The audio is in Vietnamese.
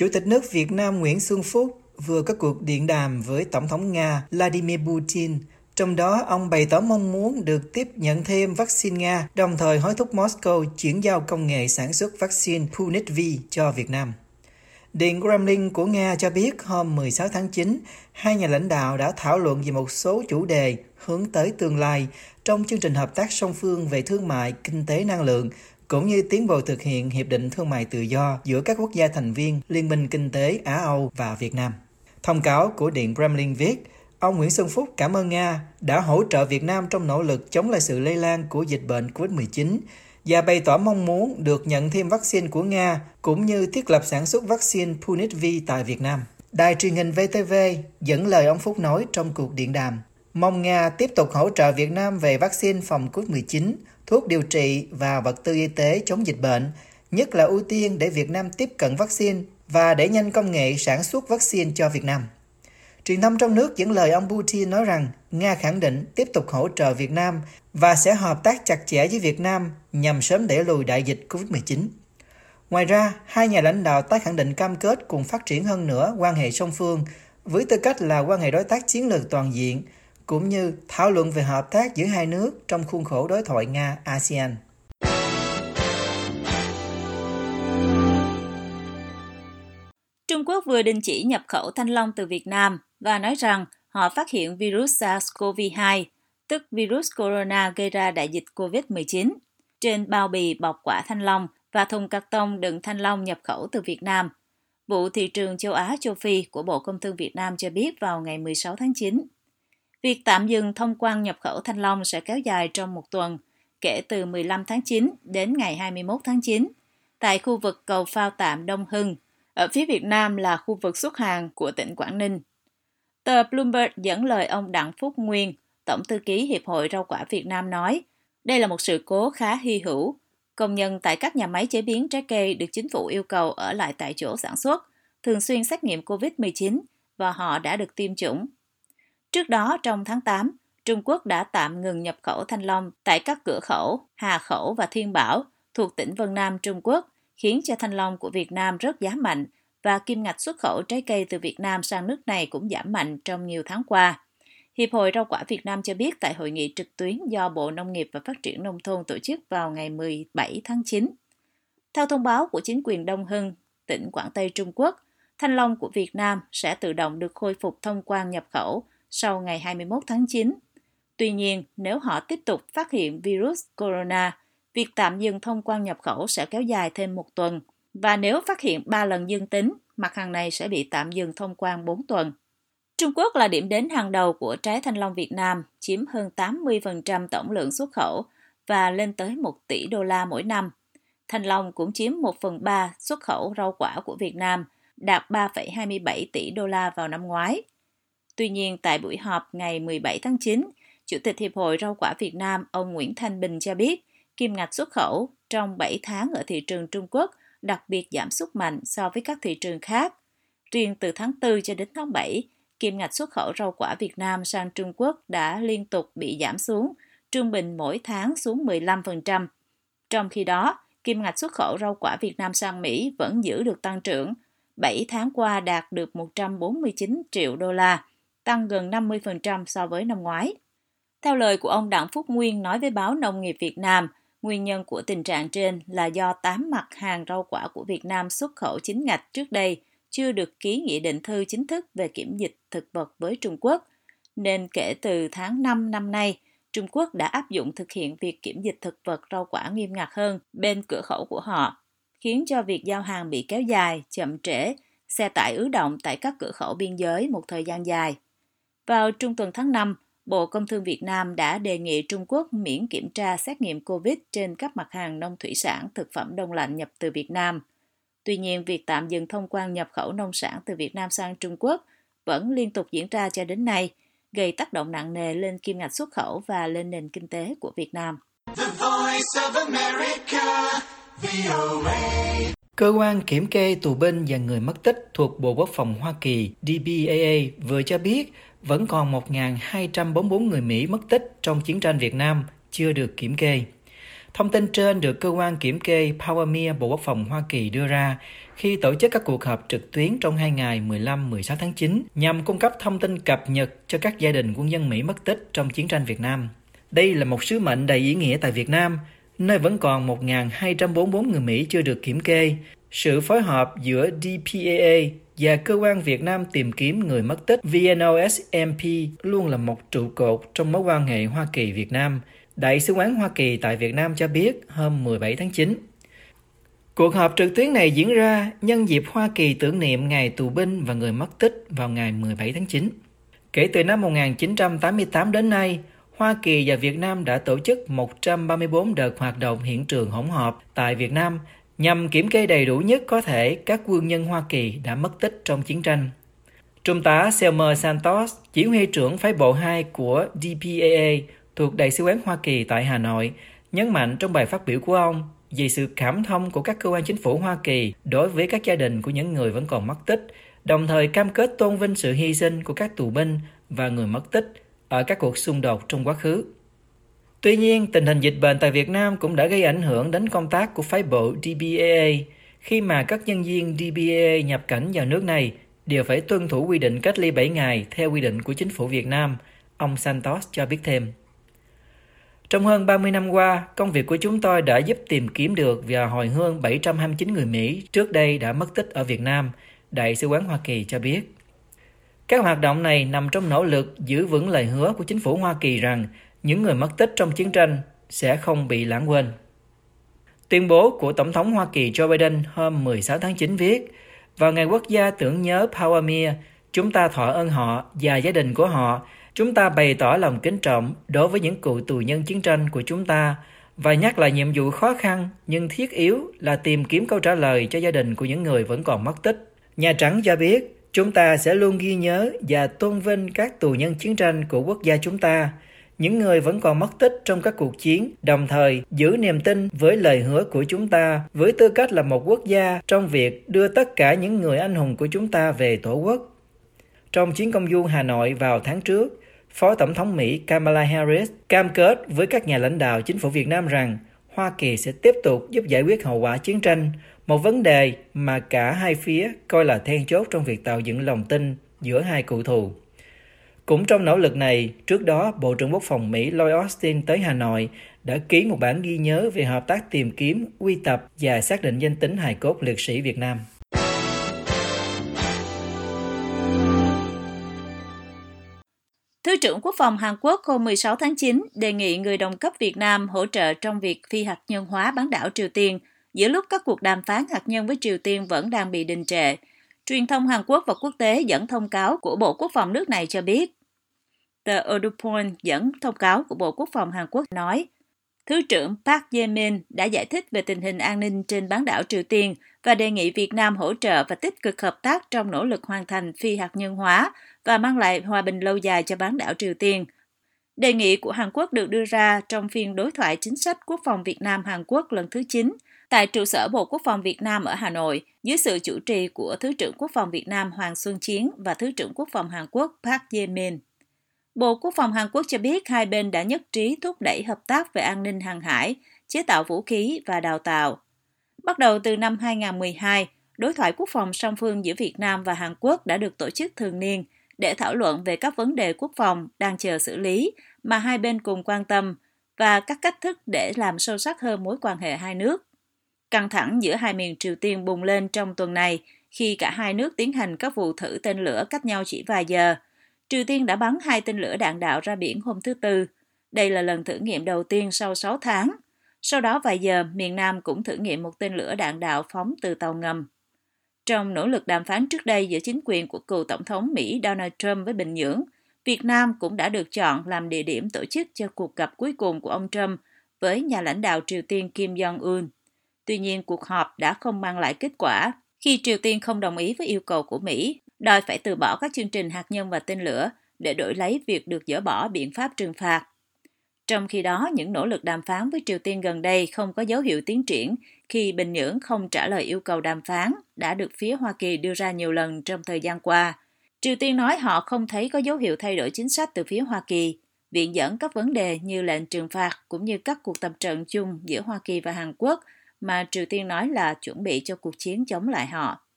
Chủ tịch nước Việt Nam Nguyễn Xuân Phúc vừa có cuộc điện đàm với Tổng thống Nga Vladimir Putin trong đó, ông bày tỏ mong muốn được tiếp nhận thêm vaccine Nga, đồng thời hối thúc Moscow chuyển giao công nghệ sản xuất vaccine Sputnik V cho Việt Nam. Điện Kremlin của Nga cho biết hôm 16 tháng 9, hai nhà lãnh đạo đã thảo luận về một số chủ đề hướng tới tương lai trong chương trình hợp tác song phương về thương mại, kinh tế năng lượng, cũng như tiến vào thực hiện Hiệp định Thương mại Tự do giữa các quốc gia thành viên Liên minh Kinh tế Á-Âu và Việt Nam. Thông cáo của Điện Kremlin viết, Ông Nguyễn Xuân Phúc cảm ơn Nga đã hỗ trợ Việt Nam trong nỗ lực chống lại sự lây lan của dịch bệnh COVID-19 và bày tỏ mong muốn được nhận thêm vaccine của Nga cũng như thiết lập sản xuất vaccine Sputnik V tại Việt Nam. Đài truyền hình VTV dẫn lời ông Phúc nói trong cuộc điện đàm. Mong Nga tiếp tục hỗ trợ Việt Nam về vaccine phòng COVID-19, thuốc điều trị và vật tư y tế chống dịch bệnh, nhất là ưu tiên để Việt Nam tiếp cận vaccine và đẩy nhanh công nghệ sản xuất vaccine cho Việt Nam. Truyền thông trong nước dẫn lời ông Putin nói rằng Nga khẳng định tiếp tục hỗ trợ Việt Nam và sẽ hợp tác chặt chẽ với Việt Nam nhằm sớm đẩy lùi đại dịch COVID-19. Ngoài ra, hai nhà lãnh đạo tái khẳng định cam kết cùng phát triển hơn nữa quan hệ song phương với tư cách là quan hệ đối tác chiến lược toàn diện, cũng như thảo luận về hợp tác giữa hai nước trong khuôn khổ đối thoại Nga-ASEAN. Trung Quốc vừa đình chỉ nhập khẩu thanh long từ Việt Nam và nói rằng họ phát hiện virus SARS-CoV-2, tức virus corona gây ra đại dịch COVID-19, trên bao bì bọc quả thanh long và thùng cắt tông đựng thanh long nhập khẩu từ Việt Nam. Vụ thị trường châu Á châu Phi của Bộ Công Thương Việt Nam cho biết vào ngày 16 tháng 9. Việc tạm dừng thông quan nhập khẩu thanh long sẽ kéo dài trong một tuần, kể từ 15 tháng 9 đến ngày 21 tháng 9, tại khu vực cầu phao tạm Đông Hưng, ở phía Việt Nam là khu vực xuất hàng của tỉnh Quảng Ninh. Tờ Bloomberg dẫn lời ông Đặng Phúc Nguyên, Tổng thư ký Hiệp hội Rau quả Việt Nam nói, đây là một sự cố khá hy hữu. Công nhân tại các nhà máy chế biến trái cây được chính phủ yêu cầu ở lại tại chỗ sản xuất, thường xuyên xét nghiệm COVID-19 và họ đã được tiêm chủng. Trước đó, trong tháng 8, Trung Quốc đã tạm ngừng nhập khẩu thanh long tại các cửa khẩu Hà Khẩu và Thiên Bảo thuộc tỉnh Vân Nam Trung Quốc, khiến cho thanh long của Việt Nam rất giá mạnh và kim ngạch xuất khẩu trái cây từ Việt Nam sang nước này cũng giảm mạnh trong nhiều tháng qua. Hiệp hội Rau quả Việt Nam cho biết tại hội nghị trực tuyến do Bộ Nông nghiệp và Phát triển Nông thôn tổ chức vào ngày 17 tháng 9. Theo thông báo của chính quyền Đông Hưng, tỉnh Quảng Tây Trung Quốc, thanh long của Việt Nam sẽ tự động được khôi phục thông quan nhập khẩu sau ngày 21 tháng 9. Tuy nhiên, nếu họ tiếp tục phát hiện virus corona, việc tạm dừng thông quan nhập khẩu sẽ kéo dài thêm một tuần – và nếu phát hiện 3 lần dương tính, mặt hàng này sẽ bị tạm dừng thông quan 4 tuần. Trung Quốc là điểm đến hàng đầu của trái thanh long Việt Nam, chiếm hơn 80% tổng lượng xuất khẩu và lên tới 1 tỷ đô la mỗi năm. Thanh long cũng chiếm 1 phần 3 xuất khẩu rau quả của Việt Nam, đạt 3,27 tỷ đô la vào năm ngoái. Tuy nhiên, tại buổi họp ngày 17 tháng 9, Chủ tịch Hiệp hội Rau quả Việt Nam ông Nguyễn Thanh Bình cho biết, kim ngạch xuất khẩu trong 7 tháng ở thị trường Trung Quốc đặc biệt giảm sút mạnh so với các thị trường khác. Riêng từ tháng 4 cho đến tháng 7, kim ngạch xuất khẩu rau quả Việt Nam sang Trung Quốc đã liên tục bị giảm xuống, trung bình mỗi tháng xuống 15%. Trong khi đó, kim ngạch xuất khẩu rau quả Việt Nam sang Mỹ vẫn giữ được tăng trưởng, 7 tháng qua đạt được 149 triệu đô la, tăng gần 50% so với năm ngoái. Theo lời của ông Đặng Phúc Nguyên nói với báo Nông nghiệp Việt Nam, Nguyên nhân của tình trạng trên là do 8 mặt hàng rau quả của Việt Nam xuất khẩu chính ngạch trước đây chưa được ký nghị định thư chính thức về kiểm dịch thực vật với Trung Quốc, nên kể từ tháng 5 năm nay, Trung Quốc đã áp dụng thực hiện việc kiểm dịch thực vật rau quả nghiêm ngặt hơn bên cửa khẩu của họ, khiến cho việc giao hàng bị kéo dài, chậm trễ, xe tải ứ động tại các cửa khẩu biên giới một thời gian dài. Vào trung tuần tháng 5, Bộ Công Thương Việt Nam đã đề nghị Trung Quốc miễn kiểm tra xét nghiệm COVID trên các mặt hàng nông thủy sản, thực phẩm đông lạnh nhập từ Việt Nam. Tuy nhiên, việc tạm dừng thông quan nhập khẩu nông sản từ Việt Nam sang Trung Quốc vẫn liên tục diễn ra cho đến nay, gây tác động nặng nề lên kim ngạch xuất khẩu và lên nền kinh tế của Việt Nam. Cơ quan kiểm kê tù binh và người mất tích thuộc Bộ Quốc phòng Hoa Kỳ DBAA vừa cho biết vẫn còn 1.244 người Mỹ mất tích trong chiến tranh Việt Nam chưa được kiểm kê. Thông tin trên được cơ quan kiểm kê PowerMeer Bộ Quốc phòng Hoa Kỳ đưa ra khi tổ chức các cuộc họp trực tuyến trong hai ngày 15-16 tháng 9 nhằm cung cấp thông tin cập nhật cho các gia đình quân nhân Mỹ mất tích trong chiến tranh Việt Nam. Đây là một sứ mệnh đầy ý nghĩa tại Việt Nam, nơi vẫn còn 1.244 người Mỹ chưa được kiểm kê. Sự phối hợp giữa DPAA và Cơ quan Việt Nam tìm kiếm người mất tích VNOSMP luôn là một trụ cột trong mối quan hệ Hoa Kỳ-Việt Nam. Đại sứ quán Hoa Kỳ tại Việt Nam cho biết hôm 17 tháng 9. Cuộc họp trực tuyến này diễn ra nhân dịp Hoa Kỳ tưởng niệm ngày tù binh và người mất tích vào ngày 17 tháng 9. Kể từ năm 1988 đến nay, Hoa Kỳ và Việt Nam đã tổ chức 134 đợt hoạt động hiện trường hỗn hợp tại Việt Nam nhằm kiểm kê đầy đủ nhất có thể các quân nhân Hoa Kỳ đã mất tích trong chiến tranh. Trung tá Selmer Santos, chỉ huy trưởng phái bộ 2 của DPAA thuộc Đại sứ quán Hoa Kỳ tại Hà Nội, nhấn mạnh trong bài phát biểu của ông về sự cảm thông của các cơ quan chính phủ Hoa Kỳ đối với các gia đình của những người vẫn còn mất tích, đồng thời cam kết tôn vinh sự hy sinh của các tù binh và người mất tích ở các cuộc xung đột trong quá khứ. Tuy nhiên, tình hình dịch bệnh tại Việt Nam cũng đã gây ảnh hưởng đến công tác của phái bộ DBAA khi mà các nhân viên DBAA nhập cảnh vào nước này đều phải tuân thủ quy định cách ly 7 ngày theo quy định của chính phủ Việt Nam, ông Santos cho biết thêm. Trong hơn 30 năm qua, công việc của chúng tôi đã giúp tìm kiếm được và hồi hương 729 người Mỹ trước đây đã mất tích ở Việt Nam, Đại sứ quán Hoa Kỳ cho biết. Các hoạt động này nằm trong nỗ lực giữ vững lời hứa của chính phủ Hoa Kỳ rằng những người mất tích trong chiến tranh sẽ không bị lãng quên. Tuyên bố của Tổng thống Hoa Kỳ Joe Biden hôm 16 tháng 9 viết, vào ngày quốc gia tưởng nhớ Power chúng ta thọ ơn họ và gia đình của họ. Chúng ta bày tỏ lòng kính trọng đối với những cựu tù nhân chiến tranh của chúng ta và nhắc lại nhiệm vụ khó khăn nhưng thiết yếu là tìm kiếm câu trả lời cho gia đình của những người vẫn còn mất tích. Nhà Trắng cho biết, chúng ta sẽ luôn ghi nhớ và tôn vinh các tù nhân chiến tranh của quốc gia chúng ta những người vẫn còn mất tích trong các cuộc chiến, đồng thời giữ niềm tin với lời hứa của chúng ta với tư cách là một quốc gia trong việc đưa tất cả những người anh hùng của chúng ta về tổ quốc. Trong chuyến công du Hà Nội vào tháng trước, Phó Tổng thống Mỹ Kamala Harris cam kết với các nhà lãnh đạo chính phủ Việt Nam rằng Hoa Kỳ sẽ tiếp tục giúp giải quyết hậu quả chiến tranh, một vấn đề mà cả hai phía coi là then chốt trong việc tạo dựng lòng tin giữa hai cựu thù. Cũng trong nỗ lực này, trước đó Bộ trưởng Quốc phòng Mỹ Lloyd Austin tới Hà Nội đã ký một bản ghi nhớ về hợp tác tìm kiếm, quy tập và xác định danh tính hài cốt liệt sĩ Việt Nam. Thứ trưởng Quốc phòng Hàn Quốc hôm 16 tháng 9 đề nghị người đồng cấp Việt Nam hỗ trợ trong việc phi hạt nhân hóa bán đảo Triều Tiên giữa lúc các cuộc đàm phán hạt nhân với Triều Tiên vẫn đang bị đình trệ. Truyền thông Hàn Quốc và quốc tế dẫn thông cáo của Bộ Quốc phòng nước này cho biết Tờ Odupon dẫn thông cáo của Bộ Quốc phòng Hàn Quốc nói, Thứ trưởng Park ye min đã giải thích về tình hình an ninh trên bán đảo Triều Tiên và đề nghị Việt Nam hỗ trợ và tích cực hợp tác trong nỗ lực hoàn thành phi hạt nhân hóa và mang lại hòa bình lâu dài cho bán đảo Triều Tiên. Đề nghị của Hàn Quốc được đưa ra trong phiên đối thoại chính sách quốc phòng Việt Nam Hàn Quốc lần thứ 9 tại trụ sở Bộ Quốc phòng Việt Nam ở Hà Nội dưới sự chủ trì của Thứ trưởng Quốc phòng Việt Nam Hoàng Xuân Chiến và Thứ trưởng Quốc phòng Hàn Quốc Park ye min Bộ Quốc phòng Hàn Quốc cho biết hai bên đã nhất trí thúc đẩy hợp tác về an ninh hàng hải, chế tạo vũ khí và đào tạo. Bắt đầu từ năm 2012, đối thoại quốc phòng song phương giữa Việt Nam và Hàn Quốc đã được tổ chức thường niên để thảo luận về các vấn đề quốc phòng đang chờ xử lý mà hai bên cùng quan tâm và các cách thức để làm sâu sắc hơn mối quan hệ hai nước. Căng thẳng giữa hai miền Triều Tiên bùng lên trong tuần này khi cả hai nước tiến hành các vụ thử tên lửa cách nhau chỉ vài giờ – Triều Tiên đã bắn hai tên lửa đạn đạo ra biển hôm thứ Tư. Đây là lần thử nghiệm đầu tiên sau 6 tháng. Sau đó vài giờ, miền Nam cũng thử nghiệm một tên lửa đạn đạo phóng từ tàu ngầm. Trong nỗ lực đàm phán trước đây giữa chính quyền của cựu Tổng thống Mỹ Donald Trump với Bình Nhưỡng, Việt Nam cũng đã được chọn làm địa điểm tổ chức cho cuộc gặp cuối cùng của ông Trump với nhà lãnh đạo Triều Tiên Kim Jong-un. Tuy nhiên, cuộc họp đã không mang lại kết quả khi Triều Tiên không đồng ý với yêu cầu của Mỹ đòi phải từ bỏ các chương trình hạt nhân và tên lửa để đổi lấy việc được dỡ bỏ biện pháp trừng phạt. Trong khi đó, những nỗ lực đàm phán với Triều Tiên gần đây không có dấu hiệu tiến triển khi Bình Nhưỡng không trả lời yêu cầu đàm phán đã được phía Hoa Kỳ đưa ra nhiều lần trong thời gian qua. Triều Tiên nói họ không thấy có dấu hiệu thay đổi chính sách từ phía Hoa Kỳ viện dẫn các vấn đề như lệnh trừng phạt cũng như các cuộc tập trận chung giữa Hoa Kỳ và Hàn Quốc mà Triều Tiên nói là chuẩn bị cho cuộc chiến chống lại họ.